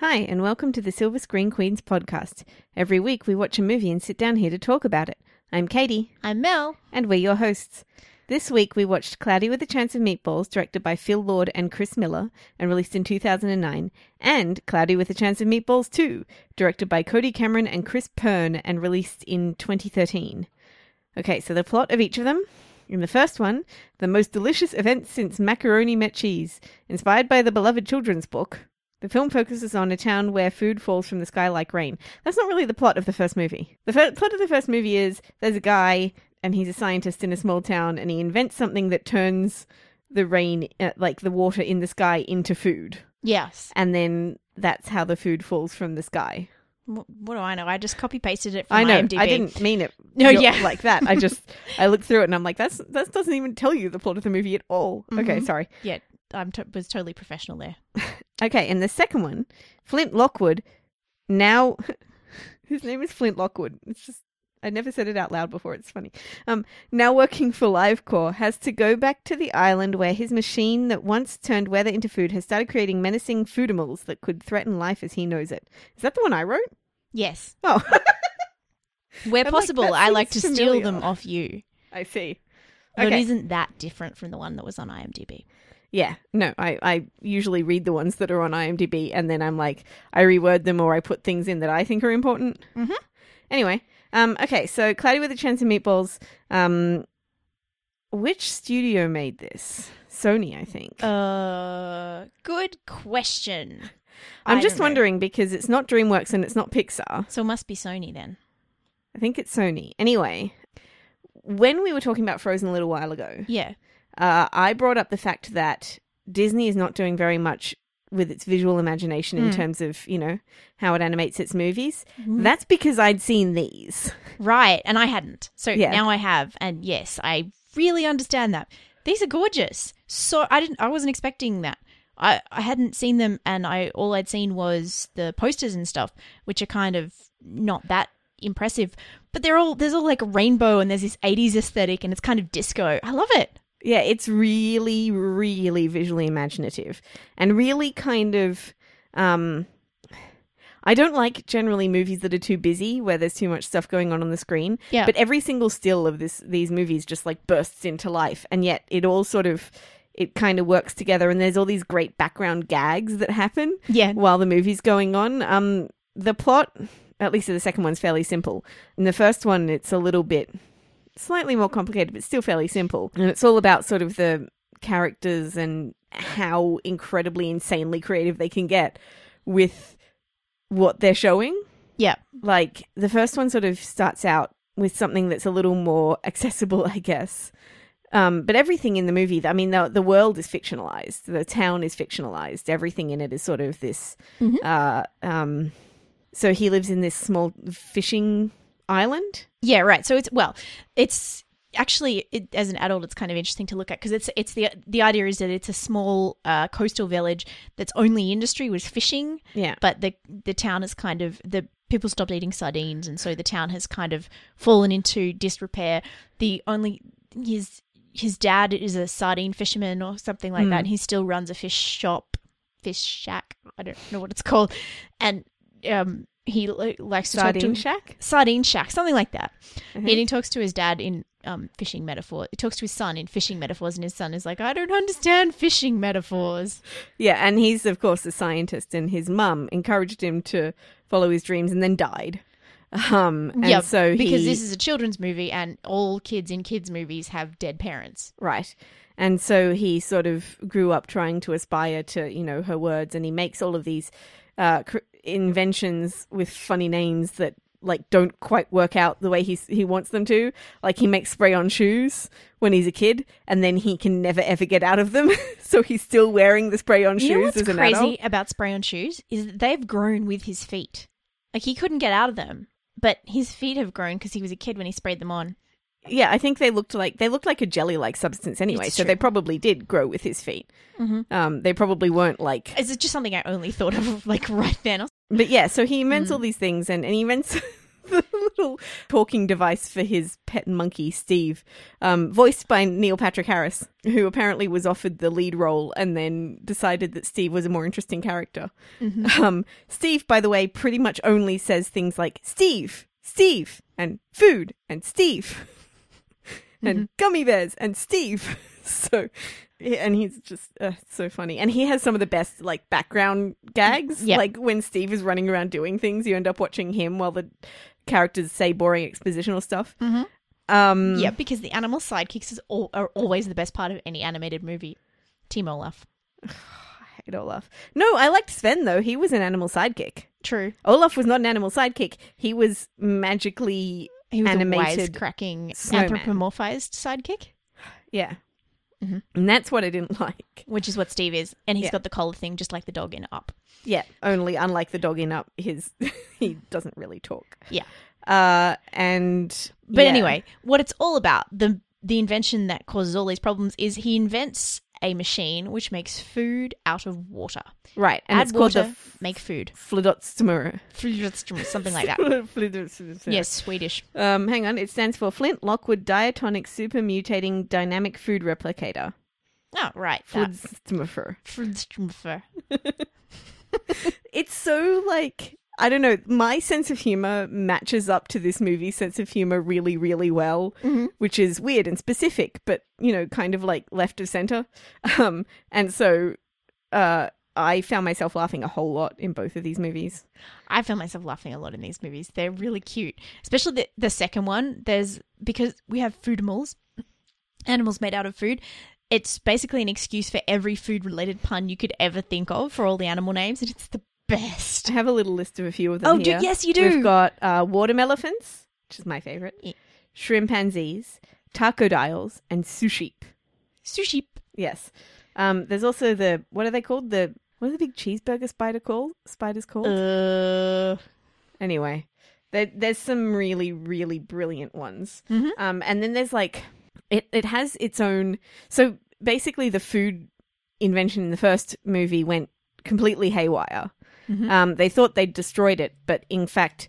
Hi, and welcome to the Silver Screen Queens podcast. Every week we watch a movie and sit down here to talk about it. I'm Katie, I'm Mel. and we're your hosts. This week we watched Cloudy with a Chance of Meatballs, directed by Phil Lord and Chris Miller, and released in 2009, and Cloudy with a Chance of Meatballs 2, directed by Cody Cameron and Kris Pearn, and released in 2013. Okay, so the plot of each of them. In the first one, the most delicious event since macaroni met cheese, inspired by the beloved children's book. The film focuses on a town where food falls from the sky like rain. That's not really the plot of the first movie. The fir- plot of the first movie is there's a guy and he's a scientist in a small town and he invents something that turns the rain, uh, like the water in the sky, into food. Yes. And then that's how the food falls from the sky. What, do I know? I just copy pasted it from I know. IMDb. I didn't mean it. No, yeah. like that. I just I looked through it and I'm like, that's that doesn't even tell you the plot of the movie at all. Okay, Mhm. sorry. Yeah, I'm to- was totally professional there. Okay, and the second one, Flint Lockwood, now his name is Flint Lockwood. It's just I never said it out loud before. It's funny. Um, now working for Live Corp, has to go back to the island where his machine that once turned weather into food has started creating menacing foodimals that could threaten life as he knows it. Is that the one I wrote? Yes. Oh, Where like, possible, that I like to seems steal them off you. I see. But Okay. it isn't that different from the one that was on IMDb. Yeah, no, I, I usually read the ones that are on IMDb and then I'm like, I reword them or I put things in that I think are important. Mhm. Anyway, um, okay, so Cloudy with a Chance of Meatballs, um, which studio made this? Sony, I think. Uh, good question. I'm I just don't know. wondering because it's not DreamWorks and it's not Pixar. So it must be Sony then. I think it's Sony. Anyway, when we were talking about Frozen a little while ago, Yeah. Uh, I brought up the fact that Disney is not doing very much with its visual imagination in Mm. terms of, you know, how it animates its movies. Mm-hmm. That's because I'd seen these. Right, and I hadn't. So Yeah. now I have, and yes, I really understand that. These are gorgeous. So I didn't I wasn't expecting that. I, I hadn't seen them and I all I'd seen was the posters and stuff, which are kind of not that impressive. But they're all there's all like a rainbow and there's this 80s aesthetic and it's kind of disco. I love it. Yeah, it's really, really visually imaginative and really kind of. Um, I don't like generally movies that are too busy where there's too much stuff going on on the screen. Yeah. But every single still of this these movies just like bursts into life, and yet it all sort of it kind of works together. And there's all these great background gags that happen Yeah. while the movie's going on. Um, the plot, at least the second one's fairly simple. In the first one, it's a little bit slightly more complicated, but still fairly simple. And it's all about sort of the characters and how incredibly insanely creative they can get with what they're showing. Yeah. Like the first one sort of starts out with something that's a little more accessible, I guess. Um, but everything in the movie, I mean, the the world is fictionalized. The town is fictionalized. Everything in it is sort of this. Mhm. Uh, um, so he lives in this small fishing island. Yeah, right. So it's well, it's actually it, as an adult, it's kind of interesting to look at because it's it's the the idea is that it's a small uh, coastal village that's only industry was fishing, Yeah, but the the town is kind of the people stopped eating sardines, and so the town has kind of fallen into disrepair. The only his his dad is a sardine fisherman or something like Hmm. that. And he still runs a fish shop, fish shack. I don't know what it's called, and um. He li- likes to sardine talk to shack. sardine shack, something like that. Mhm. And he talks to his dad in um, fishing metaphor. He talks to his son in fishing metaphors, and his son is like, "I don't understand fishing metaphors." Yeah, and he's of course a scientist, and his mum encouraged him to follow his dreams, and then died. Um, and Yep, so he, because this is a children's movie, and all kids in kids movies have dead parents. Right. And so he sort of grew up trying to aspire to, you know, her words, and he makes all of these uh, cr- inventions with funny names that like don't quite work out the way he he wants them to. Like he makes spray on shoes when he's a kid, and then he can never ever get out of them. so he's still wearing the spray on You know shoes what's as an crazy adult. about spray on shoes is that they've grown with his feet. Like he couldn't get out of them, but his feet have grown because he was a kid when he sprayed them on. Yeah, I think they looked like they looked like a jelly-like substance anyway. It's so true. they probably did grow with his feet. Mhm. Um, they probably weren't like Is it just something I only thought of like right then? But yeah, so he invents Mm. all these things and, and he invents the little talking device for his pet monkey, Steve, um, voiced by Neil Patrick Harris, who apparently was offered the lead role and then decided that Steve was a more interesting character. Um, Steve, by the way, pretty much only says things like Steve, Steve, and food, and Steve, and gummy bears, and Steve. so, and he's just uh, so funny. And he has some of the best, like, background gags. Yeah. Like, when Steve is running around doing things, you end up watching him while the characters say boring expositional stuff. Mhm. Um, Yeah, because the animal sidekicks is all, are always the best part of any animated movie. Team Olaf. I hate Olaf. No, I liked Sven, though. He was an animal sidekick. True. Olaf was not an animal sidekick. He was magically He was Animated a snowman. anthropomorphized sidekick, Yeah. Mhm. And that's what I didn't like. which is what Steve is, and he's Yeah. got the collar thing just like the dog in Up. Yeah. Only unlike the dog in Up, his he doesn't really talk. Yeah. Uh and But yeah. anyway, what it's all about, the the invention that causes all these problems is he invents a machine which makes food out of water. Right. And Add it's called water, the make food. Flidotstummer. Something like that. Yes, Swedish. Um, hang on. It stands for Flint Lockwood Diatonic Super Mutating Dynamic Food Replicator. Oh, right. that. Flidotstummer. Flidstumfer. it's so like I don't know. My sense of humor matches up to this movie's sense of humor really, really well, Mhm. which is weird and specific, but you know, kind of like left of center. Um, and so, uh, I found myself laughing a whole lot in both of these movies. I found myself laughing a lot in these movies. They're really cute, especially the, the second one. There's because we have food foodimals, animals made out of food. It's basically an excuse for every food related pun you could ever think of for all the animal names, and it's the best. I have a little list of a few of them. Oh, do, yes, you do. We've got uh, watermelephants, which is my favorite, Yeah. shrimpanzees, tacodiles, and sushi. Sushi. Yes. Um, there's also the what are they called? The what are the big cheeseburger spider called? Spiders called? Uh, Anyway, there, there's some really, really brilliant ones. Mhm. Um, and then there's like, it, it has its own. So basically, the food invention in the first movie went completely haywire. Mhm. Um, they thought they'd destroyed it, but in fact,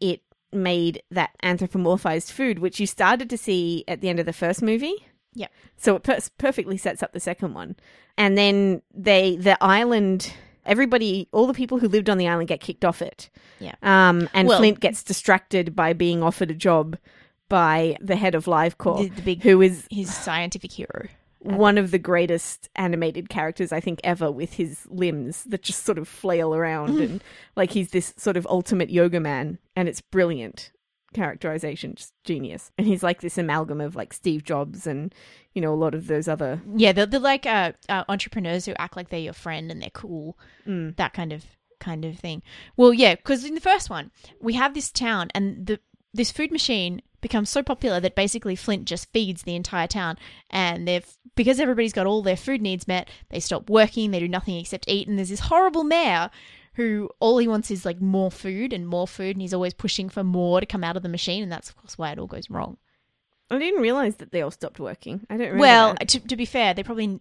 it made that anthropomorphized food, which you started to see at the end of the first movie. Yep. So it per- perfectly sets up the second one. And then they, the island, everybody, all the people who lived on the island get kicked off it. Yeah. Um, and Well- Flint gets distracted by being offered a job by the head of Live Corp, the, the big, who is his scientific hero. One of the greatest animated characters I think ever with his limbs that just sort of flail around and like he's this sort of ultimate yoga man and it's brilliant characterization just genius and he's like this amalgam of like Steve Jobs and you know a lot of those other Yeah, they're, they're like uh, uh, entrepreneurs who act like they're your friend and they're cool. Mm. That kind of kind of thing. Well, yeah, because in the first one we have this town and the this food machine becomes so popular that basically Flint just feeds the entire town, and they've because everybody's got all their food needs met. They stop working. They do nothing except eat, and there's this horrible mayor. Who all he wants is like more food and more food, and he's always pushing for more to come out of the machine, and that's of course why it all goes wrong. I didn't realize that they all stopped working I don't Well, to, to be fair, they probably.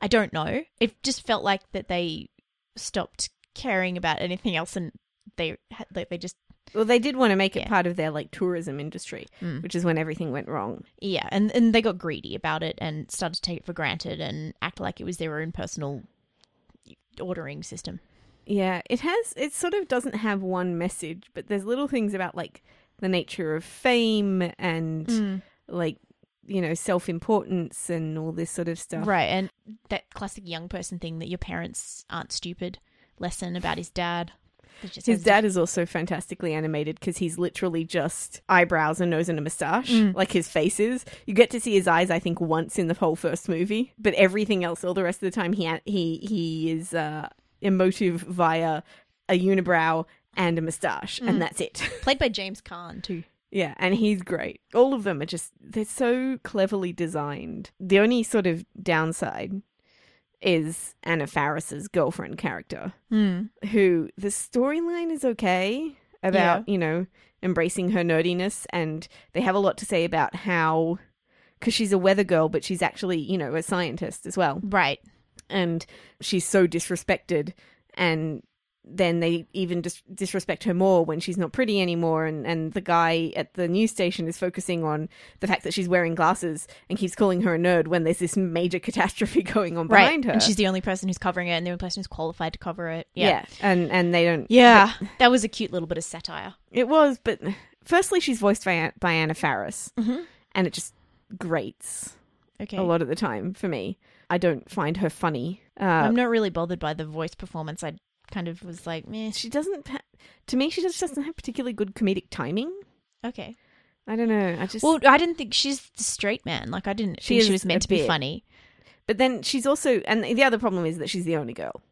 I don't know. It just felt like that they stopped caring about anything else, and they like they just well they did want to make it Yeah. part of their like tourism industry Mm. which is when everything went wrong yeah, and and they got greedy about it and started to take it for granted and act like it was their own personal ordering system. Yeah, it has. It sort of doesn't have one message, but there's little things about like the nature of fame and like you know self importance and all this sort of stuff. Right, and that classic young person thing that your parents aren't stupid lesson about his dad. His dad is also fantastically animated because he's literally just eyebrows, and nose, and a moustache, Mm. like his face is. You get to see his eyes, I think, once in the whole first movie, but everything else, all the rest of the time, he he he is uh, emotive via a unibrow and a moustache, Mm. and that's it. played by James Caan too. Yeah, and he's great. All of them are just they're so cleverly designed. The only sort of downside is Anna Faris's girlfriend character, Hmm. who the storyline is okay about, you know, embracing her nerdiness and they have a lot to say about how cuz she's a weather girl but she's actually, you know, a scientist as well Right. and she's so disrespected and then they even dis- disrespect her more when she's not pretty anymore. And, and the guy at the news station is focusing on the fact that she's wearing glasses and keeps calling her a nerd when there's this major catastrophe going on behind her. And she's the only person who's covering it and the only person who's qualified to cover it. yeah. Yeah. and and they don't. Yeah. that was a cute little bit of satire. It was, but firstly, she's voiced by by Anna Faris, Mm-hmm. and it just grates Okay. a lot of the time for me. I don't find her funny. Uh, I'm not really bothered by the voice performance. I kind of was like, meh. she doesn't. Ha- to me, she just doesn't have particularly good comedic timing. Okay. I don't know. I just. Well, I didn't think she's the straight man. Like, I didn't She think is she was a meant to be bit. funny. but then she's also, and the other problem is that she's the only girl.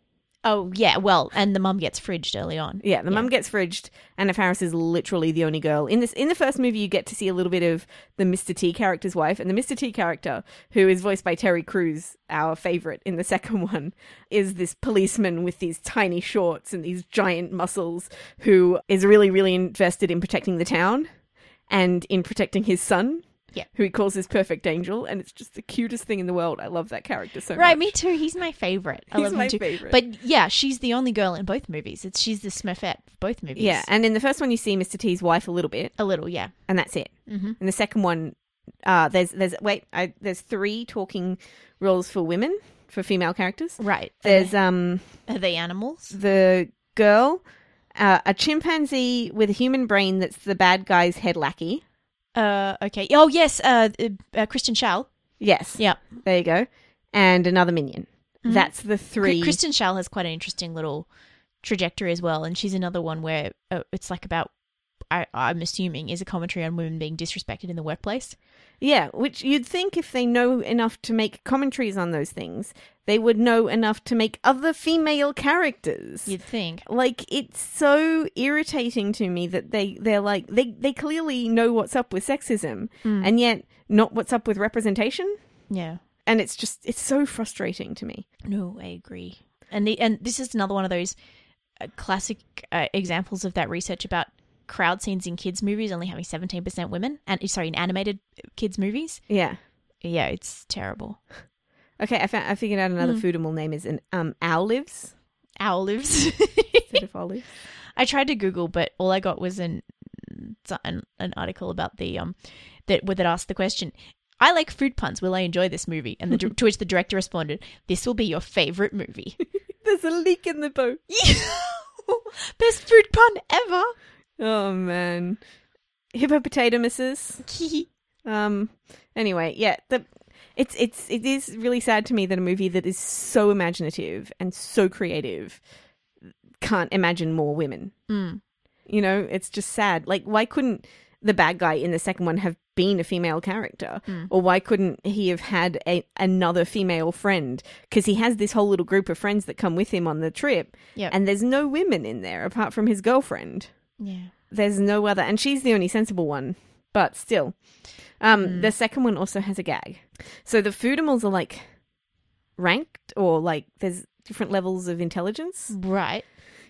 Oh, yeah. Well, and the mum gets fridged early on. Yeah, the mum gets fridged. Anna Faris is literally the only girl in this. In the first movie, you get to see a little bit of the Mr. T character's wife, and the Mr. T character, who is voiced by Terry Crews, our favorite in the second one, is this policeman with these tiny shorts and these giant muscles, who is really, really invested in protecting the town and in protecting his son. Yeah. who he calls his perfect angel, and it's just the cutest thing in the world. I love that character so much. Right, me too. He's my favorite. I He's love him my too. favorite. But yeah, she's the only girl in both movies. It's she's the Smurfette of both movies. Yeah, and in the first one, you see Mr. T's wife a little bit, a little. Yeah. and that's it. Mm-hmm. And the second one, uh, there's there's wait, I, there's three talking roles for women for female characters. Right. There's um are they animals? the girl, uh, a chimpanzee with a human brain that's the bad guy's head lackey. Uh. Okay. Oh yes. Uh. uh, uh Kristen Schaal. Yes, Yeah. there you go, and another minion. Mhm. That's the three. Kristen Schaal has quite an interesting little trajectory as well, and she's another one where uh, it's like about. I, I'm assuming is a commentary on women being disrespected in the workplace. Yeah, which you'd think if they know enough to make commentaries on those things, they would know enough to make other female characters. You'd think. like it's so irritating to me that they they're like they they clearly know what's up with sexism Mm. and yet not what's up with representation Yeah. and it's just it's so frustrating to me No, I agree. And the, and this is another one of those uh, classic uh, examples of that research about crowd scenes in kids movies only having 17% women and sorry in animated kids movies. yeah Yeah, it's terrible. okay i found i figured out another Hmm. foodimal name is an um owl lives Owl lives. instead of olive I tried to Google, but all I got was an an, an article about the um that that asked the question. I like food puns. Will I enjoy this movie? And the, to which the director responded, "This will be your favorite movie." there's a leak in the boat Best food pun ever. Oh man hippopotamuses Um. Anyway, yeah. The it's it's it is really sad to me that a movie that is so imaginative and so creative can't imagine more women. Mm. You know, it's just sad. Like, why couldn't the bad guy in the second one have been a female character, Mm. or why couldn't he have had a, another female friend? Because he has this whole little group of friends that come with him on the trip, Yep. and there's no women in there apart from his girlfriend Yeah. there's no other and she's the only sensible one but still um Mm. the second one also has a gag so the foodimals are like ranked or like there's different levels of intelligence Right.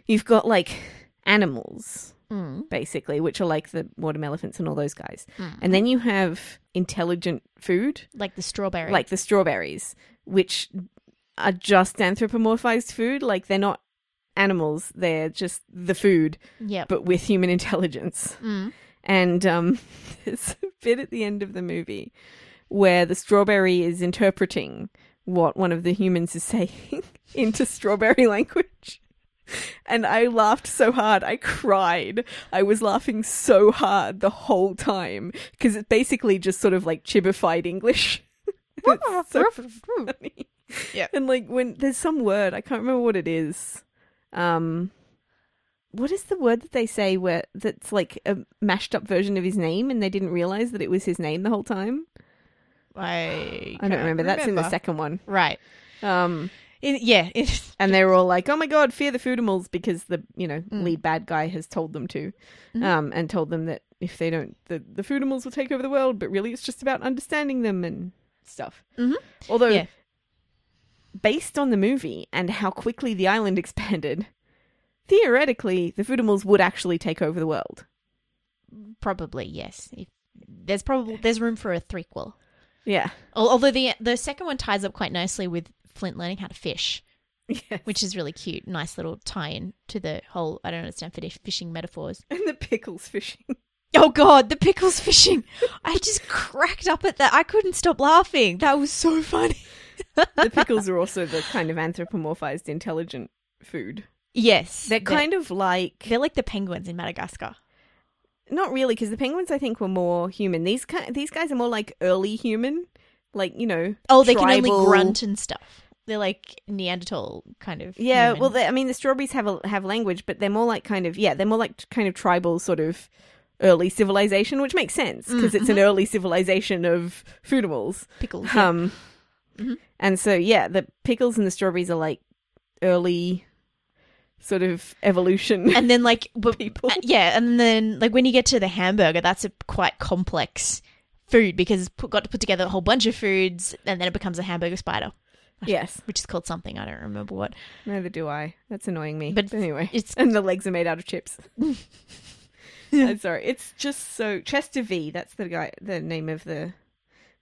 you've got like animals Mm. basically, which are like the water elephants and all those guys. Mm. And then you have intelligent food, like the strawberry. like the strawberries, which are just anthropomorphized food. Like they're not animals, they're just the food, yep. but with human intelligence. Mm. And um, there's a bit at the end of the movie where the strawberry is interpreting what one of the humans is saying into strawberry language. And I laughed so hard, I cried. I was laughing so hard the whole time because it's basically just sort of like chibified English. so funny. Yeah. And like when there's some word, I can't remember what it is. Um, what is the word that they say where that's like a mashed up version of his name and they didn't realize that it was his name the whole time? I I don't remember. That's in the second one. Right. Um, It, yeah. And they were all like, "Oh my god, fear the foodimals," because the you know Mm. lead bad guy has told them to, Mhm. um, and told them that if they don't, the the foodimals will take over the world. But really, it's just about understanding them and stuff. Mhm. Although, Yeah. Based on the movie and how quickly the island expanded, theoretically, the foodimals would actually take over the world. probably yes. If, there's probably there's room for a threequel. Yeah, Although the the second one ties up quite nicely with Flint learning how to fish, Yes. which is really cute. Nice little tie-in to the whole I don't understand fish- fishing metaphors. and the pickles fishing. Oh god, the pickles fishing. I just cracked up at that. I couldn't stop laughing. That was so funny. the pickles are also the kind of anthropomorphized intelligent food. Yes. They're kind of like they're like the penguins in Madagascar. not really because the penguins I think were more human. These ki- these guys are more like early human, like you know. Oh, they can only grunt and stuff. They're like Neanderthal kind of. Yeah, human. well, I mean the strawberries have a, have language, but they're more like kind of yeah, they're more like kind of tribal sort of early civilization, which makes sense because it's an early civilization of foodimals. pickles. yeah. Um, Mhm. And so yeah, the pickles and the strawberries are like early sort of evolution. and then like but, people. uh, yeah, and then like when you get to the hamburger, that's a quite complex food because it's put, got to put together a whole bunch of foods, and then it becomes a hamburger spider, yes, which is called something I don't remember what. neither do I. That's annoying me. But But anyway, it's- and the legs are made out of chips. I'm sorry. It's just so Chester V. That's the guy. The name of the.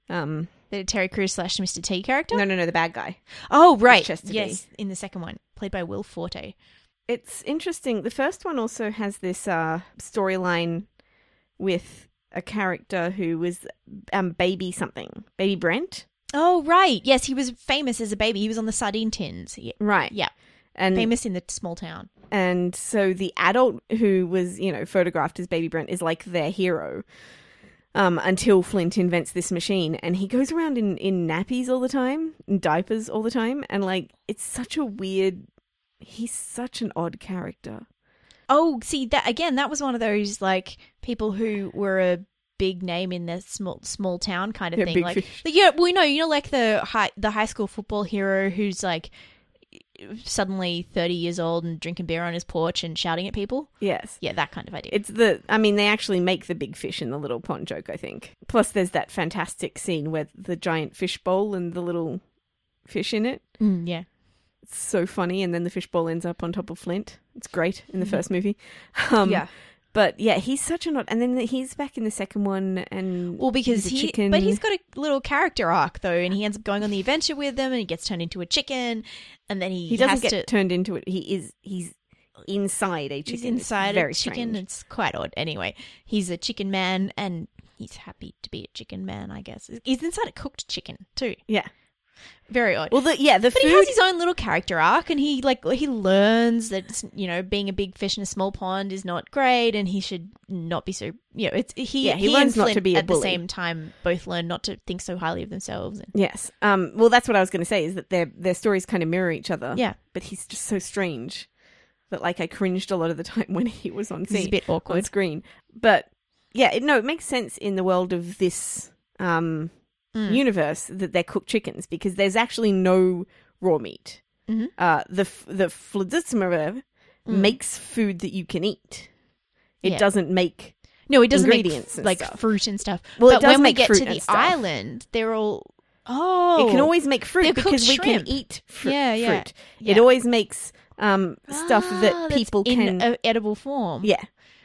Um. The Terry Crews slash Mr. T character. No, no, no. The bad guy. Oh right, yes, in the second one, played by Will Forte. It's interesting. The first one also has this uh, storyline with a character who was um baby something, baby Brent. Oh right, yes, he was famous as a baby. He was on the sardine tins. Yeah, Right. yeah. And famous in the small town. and so the adult who was you know photographed as baby brent is like their hero um, until flint invents this machine and he goes around in, in nappies all the time in diapers all the time and like it's such a weird he's such an odd character Oh, see that again. That was one of those like people who were a big name in the small small town kind of Yeah, thing. Like, fish. like, yeah, well, you know, you know, like the high the high school football hero who's like suddenly thirty years old and drinking beer on his porch and shouting at people. yes Yeah, that kind of idea. it's the i mean they actually make the big fish in the little pond joke i think plus there's that fantastic scene where the giant fish bowl and the little fish in it Mm, yeah. it's so funny and then the fish bowl ends up on top of flint it's great in the first movie um Yeah. But yeah he's such an odd and then he's back in the second one and Well, because he's a he, chicken but he's got a little character arc though, and he ends up going on the adventure with them, and he gets turned into a chicken, and then he, he doesn't get to. turned into it he is he's inside a chicken He's inside a chicken. strange. It's quite odd. Anyway, he's a chicken man, and he's happy to be a chicken man. I guess he's inside a cooked chicken too. yeah Very odd. well the yeah the but food he has his own little character arc, and he like he learns that you know being a big fish in a small pond is not great, and he should not be so you know it's he Yeah, he and learns not to Flint be a at bully. the same time both learn not to think so highly of themselves. And, yes um well that's what i was going to say is that their their stories kind of mirror each other yeah, but he's just so strange that like i cringed a lot of the time when he was on scene a bit awkward on screen. But yeah, it, no, it makes sense in the world of this um, Mm. universe that they're cooked chickens because there's actually no raw meat. Mhm. Uh, the the Flodismer Mm. makes food that you can eat. It Yeah. doesn't make. No, it doesn't make ingredients and like stuff. fruit and stuff. Well, it but does when make we get fruit to the island, they're all oh, It can always make fruit because we shrimp. can eat fr- Yeah, yeah, fruit. yeah. It always makes um, stuff Ah, that people in can. a edible form. yeah,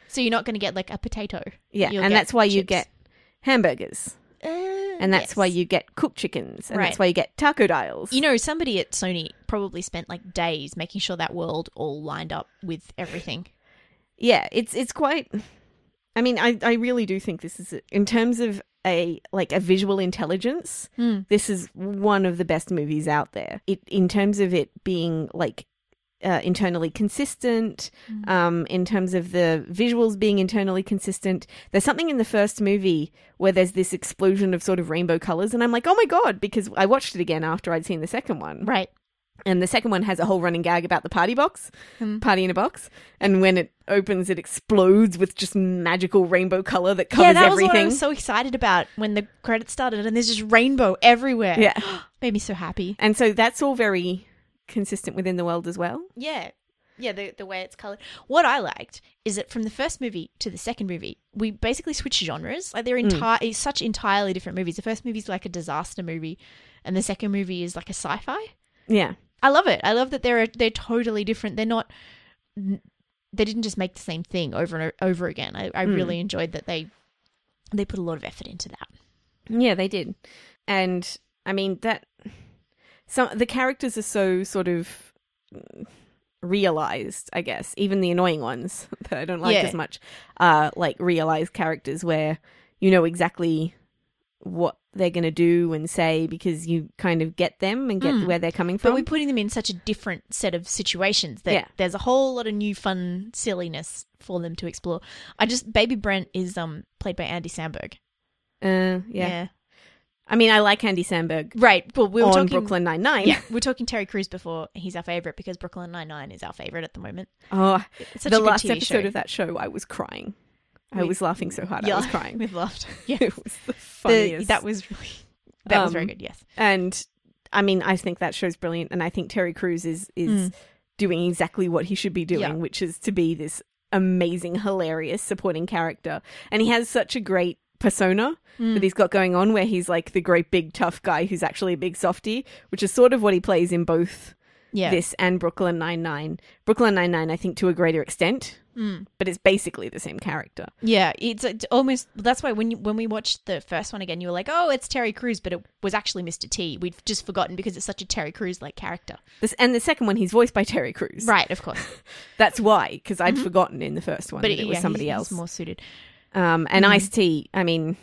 So you're not going to get like a potato. yeah, You'll and that's why you get hamburgers, and that's yes. why you get cooked chickens, and Right. that's why you get tacodiles. You know, somebody at Sony probably spent like days making sure that world all lined up with everything. yeah it's it's quite i mean i i really do think this is in terms of a like a visual intelligence Hmm. this is one of the best movies out there it in terms of it being like uh, internally consistent um in terms of the visuals being internally consistent there's something in the first movie where there's this explosion of sort of rainbow colors and i'm like oh my god because i watched it again after i'd seen the second one Right. and the second one has a whole running gag about the party box, Hmm. party in a box. And when it opens, it explodes with just magical rainbow color that covers everything yeah, that was what I was so excited about when the credits started, and there's just rainbow everywhere. yeah. made me so happy. And so that's all very consistent within the world as well. Yeah. Yeah, the, the way it's colored. What I liked is that from the first movie to the second movie, we basically switched genres. Like they're entire it's such entirely different movies. The first movie is like a disaster movie, and the second movie is like a sci-fi. Yeah. I love it. I love that they're they're totally different. They're not. They didn't just make the same thing over and over again. I, I Mm. really enjoyed that they they put a lot of effort into that. Yeah, they did. And I mean, that. Some the characters are so sort of realized, I guess. Even the annoying ones that I don't like Yeah. as much are like realized characters where you know exactly what they're going to do and say because you kind of get them and get Mm. where they're coming from. But we're putting them in such a different set of situations that Yeah. there's a whole lot of new fun silliness for them to explore. I just Baby Brent is um played by Andy Samberg. uh, yeah. I mean, I like Andy Samberg Right. Well, we were on talking Brooklyn Nine Nine. Yeah, we were talking Terry Crews before. He's our favorite because Brooklyn Nine Nine is our favorite at the moment. Oh, It's such the a good last TV episode show. of that show, I was crying. I We- was laughing so hard, Yeah, I was crying. We've laughed. Yeah, it was the The- that was really that was very Um, good. Yes. and I mean, I think that show's brilliant, and I think Terry Crews is is Mm. doing exactly what he should be doing, Yeah. which is to be this amazing, hilarious supporting character, and he has such a great persona Mm. that he's got going on, where he's like the great big tough guy who's actually a big softy, which is sort of what he plays in both Yeah. this and Brooklyn Nine Nine. Brooklyn Nine Nine, I think, to a greater extent, Mm. but it's basically the same character. Yeah, it's, it's almost that's why when you, when we watched the first one again, you were like, "Oh, it's Terry Crews," but it was actually Mr. T. We'd just forgotten because it's such a Terry Crews like character. This and the second one, he's voiced by Terry Crews. Right, of course. That's why, because I'd forgotten in the first one But that it was yeah, somebody else. more suited. Um, and Mhm. Ice T, I mean,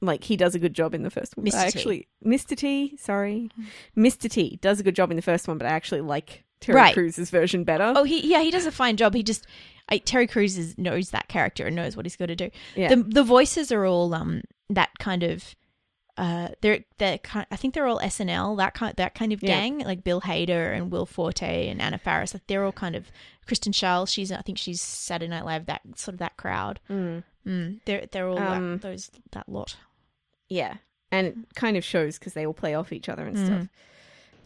like he does a good job in the first one. Mr. I actually, Mr. T, sorry, Mr. T does a good job in the first one, but I actually like Terry Right. Crews' version better. Oh, he yeah, he does a fine job. He just I, Terry Crews is, knows that character and knows what he's got to do. yeah, The the voices are all um that kind of uh they're they're kind I think they're all SNL that kind that kind of Yeah. gang like Bill Hader and Will Forte and Anna Faris like they're all kind of Kristen Schaal she's I think she's Saturday Night Live that sort of that crowd Mm, mm, they're they're all Um, that, those that lot yeah, and it kind of shows because they all play off each other and stuff. Mhm.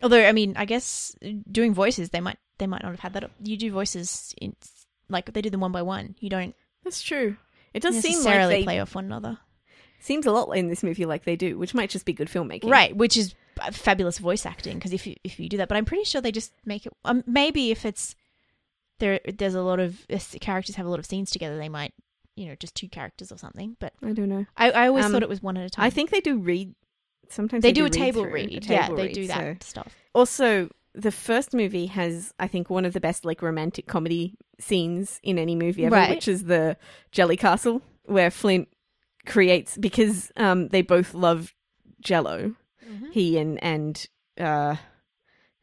although I mean I guess doing voices they might they might not have had that you do voices in like they do them one by one you don't That's true. It does seem like necessarily they play off one another seems a lot in this movie like they do, which might just be good filmmaking. Right, which is fabulous voice acting because if you if you do that, but I'm pretty sure they just make it. Um, maybe if it's there, there's a lot of characters have a lot of scenes together, they might you know just two characters or something. But I don't know. I, I always Um, thought it was one at a time. I think they do read. Sometimes they do a table through, read. a yeah, table they read, do so- that stuff. Also, the first movie has, I think, one of the best like romantic comedy scenes in any movie ever, Right. which is the Jelly Castle, where Flint creates because um they both love Jello. He and and uh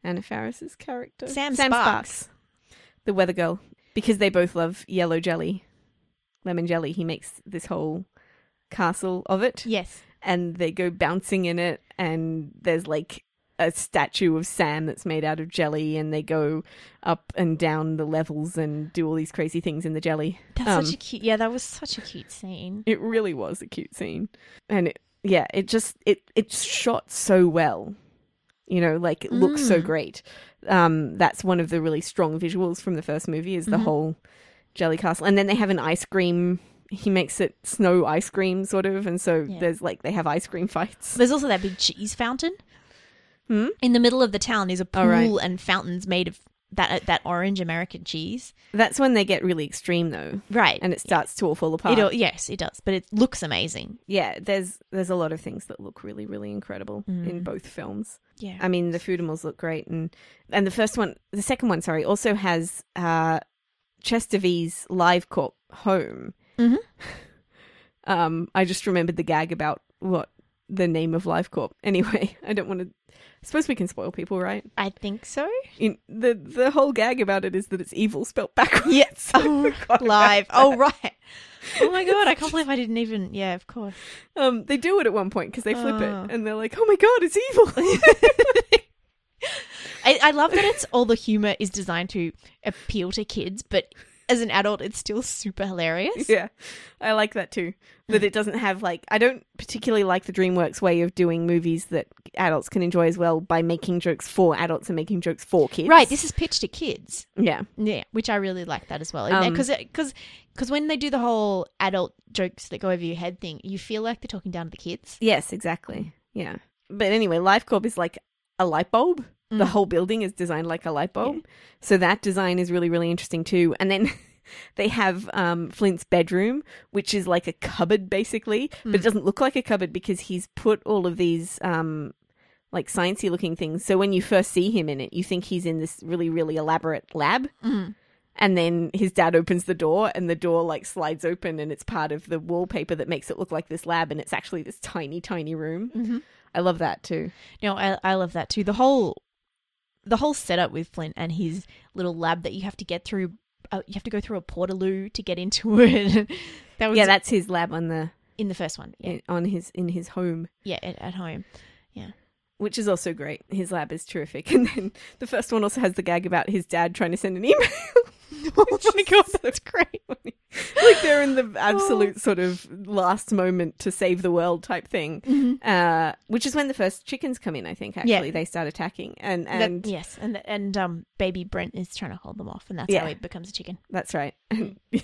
Anna Faris's character. Sam Sparks. the weather girl, because they both love yellow jelly, lemon jelly. He makes this whole castle of it. Yes, and they go bouncing in it. And there's like a statue of Sam that's made out of jelly and they go up and down the levels and do all these crazy things in the jelly. that's Um, such a cute. Yeah, that was such a cute scene. It really was a cute scene. And it, yeah, it just it it's shot so well. You know, like it looks so Mm. great. Um that's one of the really strong visuals from the first movie is the Mhm. whole jelly castle. And then they have an ice cream he makes it snow ice cream sort of and so Yeah. there's like they have ice cream fights. There's also that big cheese fountain Hmm? in the middle of the town. Is a pool Oh, right. and fountains made of that that orange American cheese. That's when they get really extreme, though, Right, and it starts to all fall apart. It yes, it does, but it looks amazing. yeah, there's there's a lot of things that look really really incredible in Mm. both films. Yeah, I mean, the food animals look great, and and the first one, the second one, sorry, also has uh, Chester V's Live Corp home. Mhm. Um, I just remembered the gag about what the name of Live Corp. Anyway, I don't want to. I suppose we can spoil people, right? I think so. In the the whole gag about it is that it's evil spelt backwards. Yes. Oh, live. Oh, right. Oh my god, I can't believe I didn't even. Yeah, of course. Um, they do it at one point because they flip Oh. it and they're like, "Oh my god, it's evil!" I, I love that it's all the humor is designed to appeal to kids, but as an adult, it's still super hilarious. yeah, I like that too. That it doesn't have like I don't particularly like the DreamWorks way of doing movies that adults can enjoy as well by making jokes for adults and making jokes for kids. Right, this is pitched to kids. yeah, Yeah, which I really like that as well. Um, Because because because when they do the whole adult jokes that go over your head thing, you feel like they're talking down to the kids. yes, exactly. Yeah, but anyway, Live Corp is like a light bulb. The Mm. whole building is designed like a light bulb, so that design is really really interesting too. And then. They have um, Flint's bedroom, which is like a cupboard basically, but it Mm. doesn't look like a cupboard because he's put all of these um, like sciencey looking things. So when you first see him in it, you think he's in this really really elaborate lab. Mm. And then his dad opens the door, and the door like slides open, and it's part of the wallpaper that makes it look like this lab, and it's actually this tiny, tiny room. Mm-hmm. I love that too. No, I I love that too. The whole the whole setup with Flint and his little lab that you have to get through. Uh, you have to go through a portaloo to get into it. that was Yeah, that's his lab on the in the first one. Yeah, on his in his home. yeah, at, at home. Yeah which is also great. His lab is terrific. And then the first one also has the gag about his dad trying to send an email. oh my god, that's great. like they're in the absolute sort of last moment to save the world type thing. Mm-hmm. Uh, which is when the first chickens come in, I think, Yeah. actually. They start attacking. And That- and yes, and and um, baby Brent is trying to hold them off, and that's Yeah. how he becomes a chicken. that's right. And, and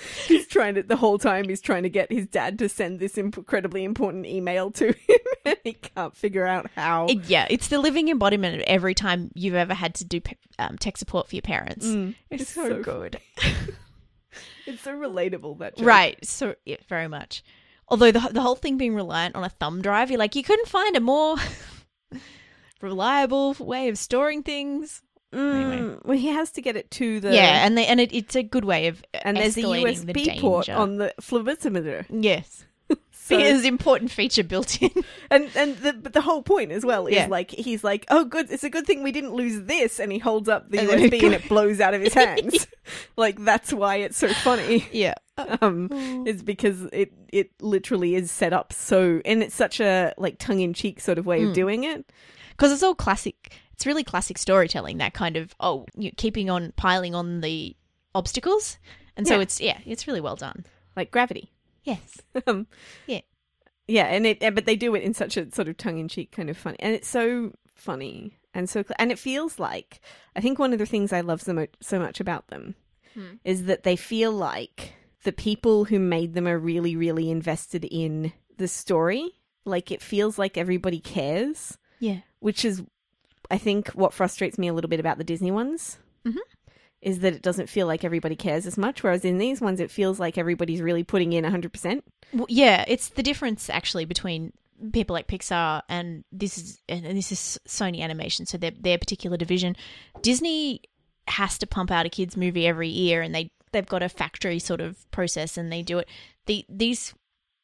he's, trying to, the whole time, he's trying to get his dad to send this incredibly important email to him. And he can't figure out how. It- yeah, it's the living embodiment of every time you've ever had to do um, tech support for your parents. Mm, It's, so, good. It's so relatable, that joke. Right. So yeah, very much. Although the the whole thing being reliant on a thumb drive, you're like you couldn't find a more reliable way of storing things. Mm, Anyway. Well, he has to get it to the yeah, and they, and it, it's a good way of and there's a escalating the USB port on the phlebotometer. yes. So, There's important feature built in. and and the but the whole point as well is Yeah. like he's like, oh, good, it's a good thing we didn't lose this, and he holds up the And it USB and it blows out of his hands. like that's why it's so funny. yeah. Um, is because it it literally is set up so, and it's such a like tongue in cheek sort of way Mm. of doing it. because it's all classic. It's really classic storytelling. That kind of oh, you keeping on piling on the obstacles, and so Yeah. it's yeah, it's really well done. Like gravity. Yes. um, Yeah. yeah, and it, but they do it in such a sort of tongue in cheek kind of funny, and it's so funny and so, and it feels like I think one of the things I love so much so much about them Hmm. is that they feel like the people who made them are really, really invested in the story. Like it feels like everybody cares, Yeah. which is, I think, what frustrates me a little bit about the Disney ones. Mhm. Is that it doesn't feel like everybody cares as much, whereas in these ones it feels like everybody's really putting in hundred percent. Well, yeah, it's the difference actually between people like Pixar and this is and this is Sony Animation, so their their particular division. Disney has to pump out a kids movie every year, and they they've got a factory sort of process, and they do it. The these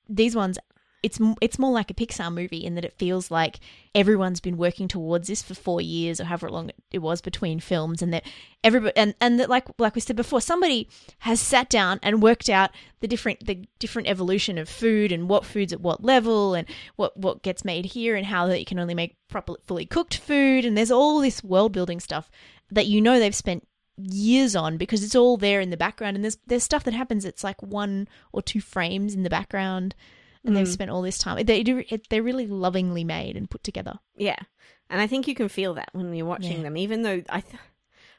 these ones. It's it's more like a Pixar movie in that it feels like everyone's been working towards this for four years or however long it was between films, and that everybody and and that like like we said before, somebody has sat down and worked out the different the different evolution of food and what foods at what level and what what gets made here and how that you can only make properly fully cooked food. And there's all this world building stuff that you know they've spent years on because it's all there in the background. And there's there's stuff that happens. It's like one or two frames in the background and they've Mm. spent all this time They do. They're really lovingly made and put together Yeah, and I think you can feel that when you're watching Yeah. them. Even though I, th-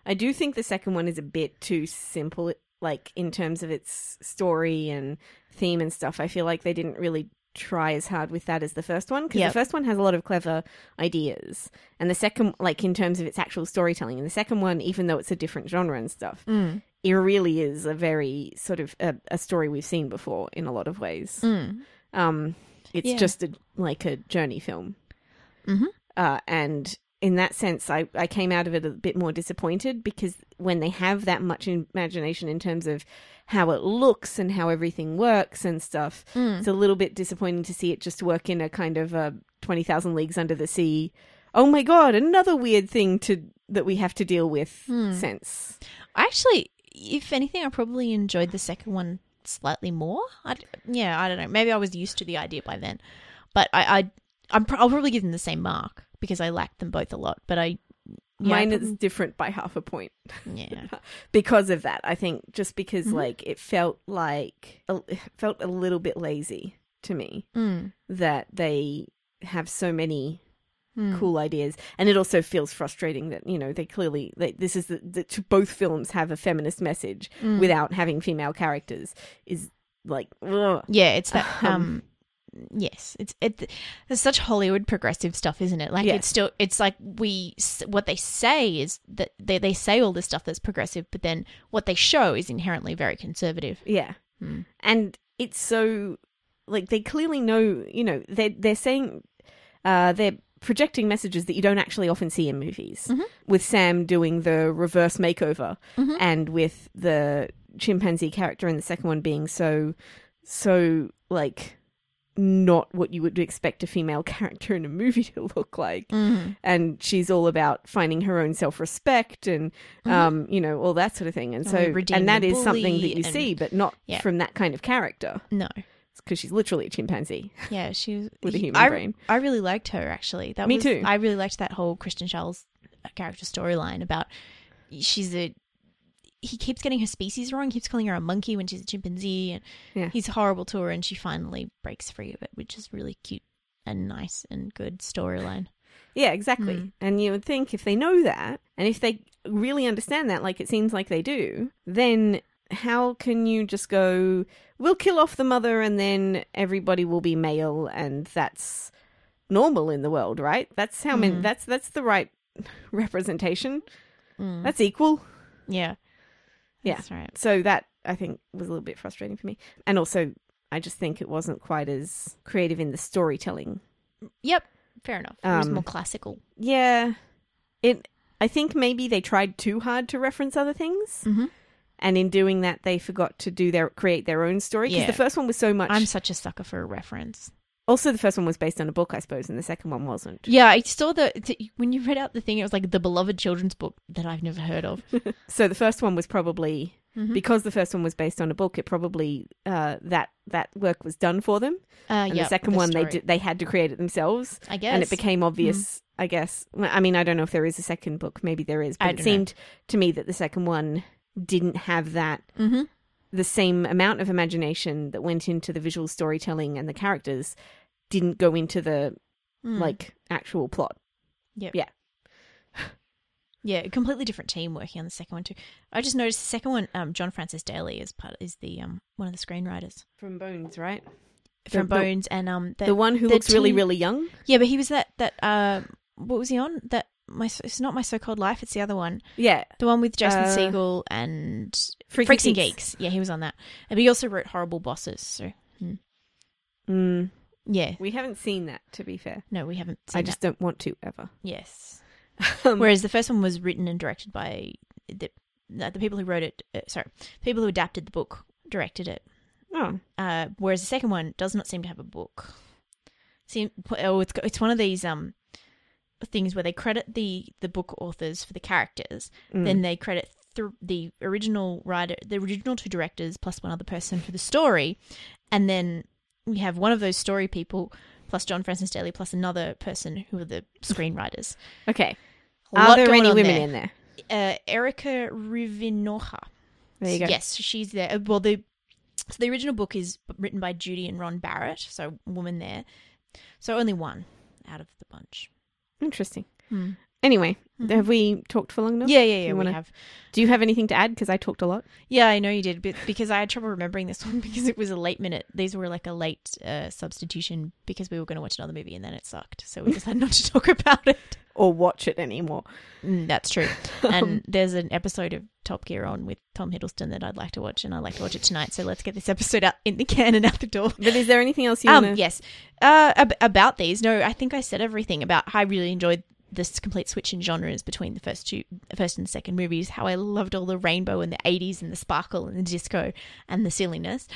I do think the second one is a bit too simple, like in terms of its story and theme and stuff. I feel like they didn't really try as hard with that as the first one because Yep. the first one has a lot of clever ideas, and the second, like in terms of its actual storytelling, and the second one, even though it's a different genre and stuff, mm. it really is a very sort of a, a story we've seen before in a lot of ways. Mm. Um, it's Yeah. just a, like a journey film. Mhm. Uh, and in that sense, I, I came out of it a bit more disappointed because when they have that much imagination in terms of how it looks and how everything works and stuff, Mm. it's a little bit disappointing to see it just work in a kind of a 20,000 Leagues Under the Sea. Oh my god, another weird thing to that we have to deal with Hmm. sense. I actually, if anything, I probably enjoyed the second one slightly more. I, yeah, I don't know. Maybe I was used to the idea by then, but I, I I'm pro- I'll probably give them the same mark because I liked them both a lot. But I, yeah, Mine is different by half a point. yeah, because of that. I think just because Mhm. like it felt like it felt a little bit lazy to me mm. that they have so many Mm. cool ideas, and it also feels frustrating that you know they clearly they, this is the, the both films have a feminist message Mm. without having female characters is like ugh. yeah, it's that. Um, Um, yes, it's it. There's such Hollywood progressive stuff, isn't it? Like Yes. it's still, it's like we what they say is that they they say all this stuff that's progressive, but then what they show is inherently very conservative. yeah, Mm. and it's so like they clearly know you know they they're saying uh, they're projecting messages that you don't actually often see in movies. Mhm. With Sam doing the reverse makeover, Mhm. and with the chimpanzee character in the second one being so, so like not what you would expect a female character in a movie to look like. Mhm. And she's all about finding her own self respect and, Mhm. um, you know, all that sort of thing. And And so, and that is something that you see, but not Yeah. from that kind of character No. Because she's literally a chimpanzee. Yeah, she was With a human I, brain. I really liked her actually. That Me was, too. I really liked that whole Christian Charles character storyline about she's a he keeps getting her species wrong. He keeps calling her a monkey when she's a chimpanzee, and Yeah. he's horrible to her. And she finally breaks free of it, which is really cute and nice and good storyline. Yeah, exactly. Mm. And you would think if they know that, and if they really understand that, like it seems like they do, then how can you just go, we'll kill off the mother and then everybody will be male and that's normal in the world, right? That's how many, Mm. that's, that's the right representation. Mm. That's equal. yeah, Yeah. that's right. So that I think was a little bit frustrating for me. And also, I just think it wasn't quite as creative in the storytelling. Yep, fair enough. It was Um, more classical. Yeah. It I think maybe they tried too hard to reference other things. Mm-hmm. And in doing that they forgot to do their create their own story because Yeah. the first one was so much I'm such a sucker for a reference. Also the first one was based on a book I suppose and the second one wasn't. Yeah, I saw the t- when you read out the thing. It was like the beloved children's book that I've never heard of. So the first one was probably Mhm. because the first one was based on a book it probably uh that that work was done for them. Uh, And yeah, the second one they story. did, they had to create it themselves. I guess, and it became obvious i guess i mean i don't know if there is a second book maybe there is but it don't know. seemed to me that the second one didn't have that hmm the same amount of imagination that went into the visual storytelling and the characters didn't go into the Mm. like actual plot. Yeah, Yeah, a completely different team working on the second one too. I just noticed the second one. Um, John Francis Daly is part is the um one of the screenwriters. From bones right? From the- Bones and um the one who the looks really really young? Yeah, but he was that that uh what was he on? That my it's not my so called life it's the other one. Yeah. The one with Jason Uh, Segel and Freaks, Freaks and Geeks. Yeah he was on that. And he also wrote Horrible Bosses so Mm, yeah. We haven't seen that to be fair. No we haven't seen i just don't want to ever. Yes. Um, Whereas the first one was written and directed by the the people who wrote it. Uh, sorry, people who adapted the book directed it. oh. Uh, whereas the second one does not seem to have a book. Seem oh, it's it's one of these um things where they credit the the book authors for the characters, mm. then they credit th- the original writer, the original two directors plus one other person for the story, and then we have one of those story people plus John Francis Daly plus another person who are the screenwriters. okay are there any women there. in there uh, Erica Rivinoja. there you go Yes, she's there. Uh, Well, the so the original book is written by Judi and Ron Barrett, so woman there. So only one out of the bunch. Interesting hmm. Anyway Mhm. have we talked for long enough Yeah, yeah, yeah. We wanna- have. Do you have anything to add? Because I talked a lot. Yeah, I know you did, but because I had trouble remembering this one because it was a late minute. These were like a late uh, substitution because we were going to watch another movie and then it sucked, so we decided not to talk about it. Or watch it anymore. Mm, that's true. And there's an episode of Top Gear on with Tom Hiddleston that I'd like to watch, and I'd like to watch it tonight. So let's get this episode out in the can and out the door. But is there anything else you Um, want yes. Uh, ab- about these, no, I think I said everything about how I really enjoyed this complete switch in genres between the first two, first and second movies. How I loved all the rainbow and the '80s and the sparkle and the disco and the silliness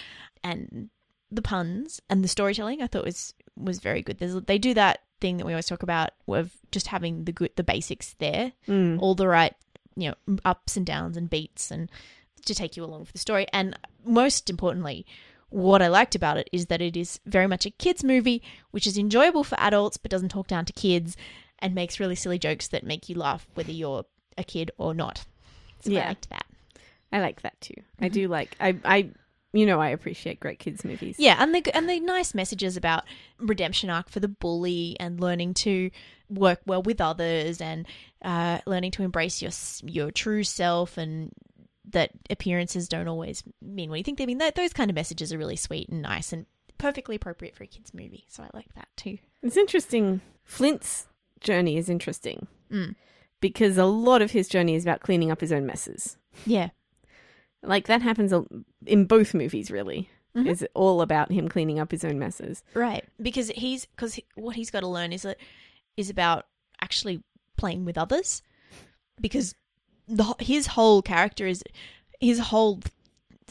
and the puns and the storytelling. I thought was was very good. There's, they do that thing that we always talk about of just having the good, the basics there, Mm. all the right, you know, ups and downs and beats and to take you along for the story. And most importantly, what I liked about it is that it is very much a kids movie, which is enjoyable for adults but doesn't talk down to kids and makes really silly jokes that make you laugh whether you're a kid or not. So I Yeah. liked that. I like that too. I Mm-hmm. do like... I, I, you know, I appreciate great kids movies. Yeah, and the and the nice messages about redemption arc for the bully and learning to work well with others and uh, learning to embrace your your true self and that appearances don't always mean what you think they mean. That those kind of messages are really sweet and nice and perfectly appropriate for a kids movie. So I like that too. It's interesting. Flint's journey is interesting Mm. because a lot of his journey is about cleaning up his own messes. Yeah, Like that happens in both movies, really. Mhm. is all about him cleaning up his own messes. Right, because he's because what he's got to learn is that is about actually playing with others, because the his whole character is his whole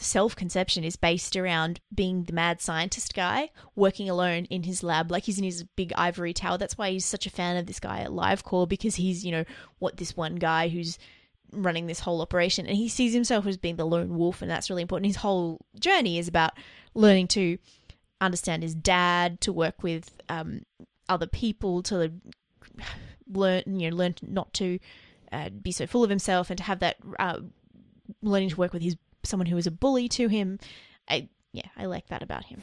self conception is based around being the mad scientist guy working alone in his lab, like he's in his big ivory tower. That's why he's such a fan of this guy at Live Corp because he's you know what this one guy who's running this whole operation and he sees himself as being the lone wolf and that's really important his whole journey is about learning to understand his dad to work with um, other people to learn you know learn not to uh, be so full of himself and to have that uh, learning to work with his someone who was a bully to him I yeah I like that about him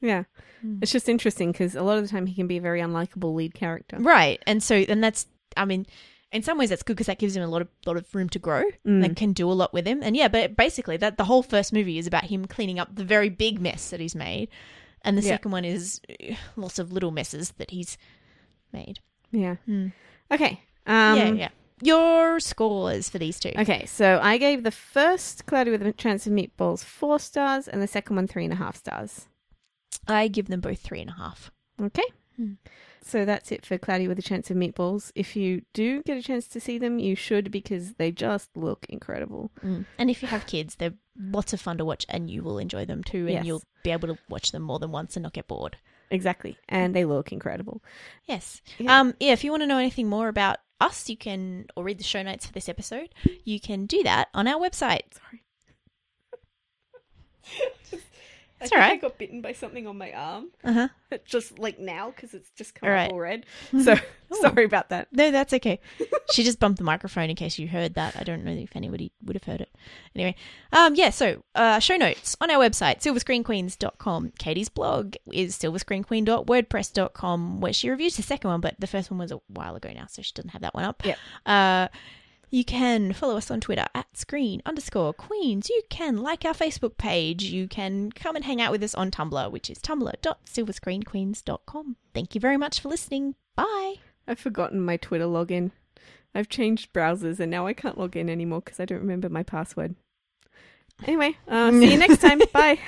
Yeah. Mm. It's just interesting because a lot of the time he can be a very unlikable lead character. right and so and that's I mean in some ways that's good because that gives him a lot of lot of room to grow Mm. that can do a lot with him. And yeah, but basically that the whole first movie is about him cleaning up the very big mess that he's made. And the Yeah. second one is uh, lots of little messes that he's made. Yeah. Hmm. Okay. Um, yeah, yeah. Your scores for these two. Okay, so I gave the first Cloudy with a Chance of Meatballs four stars and the second one three and a half stars. I give them both three and a half. Okay. Hmm. So that's it for Cloudy with a Chance of Meatballs. If you do get a chance to see them, you should because they just look incredible. Mm. And if you have kids, they're lots of fun to watch and you will enjoy them too. And Yes. you'll be able to watch them more than once and not get bored. Exactly. And they look incredible. Yes. Yeah. Um, yeah, if you want to know anything more about us, you can, or read the show notes for this episode, you can do that on our website. Sorry. It's all right. I got bitten by something on my arm. Uh huh. Just like now because it's just come All up all red. So sorry about that. No, that's okay. she just bumped the microphone in case you heard that. I don't know if anybody would have heard it. Anyway, um, yeah, so uh, show notes on our website, silverscreenqueens.com. Katie's blog is silverscreenqueen.wordpress.com, where she reviews the second one, but the first one was a while ago now, so she doesn't have that one up. Yep. Uh, you can follow us on Twitter at screen underscore queens. You can like our Facebook page. You can come and hang out with us on Tumblr, which is tumblr.silverscreenqueens.com. Thank you very much for listening. Bye. I've forgotten my Twitter login. I've changed browsers and now I can't log in anymore because I don't remember my password. Anyway, uh, see you next time. Bye.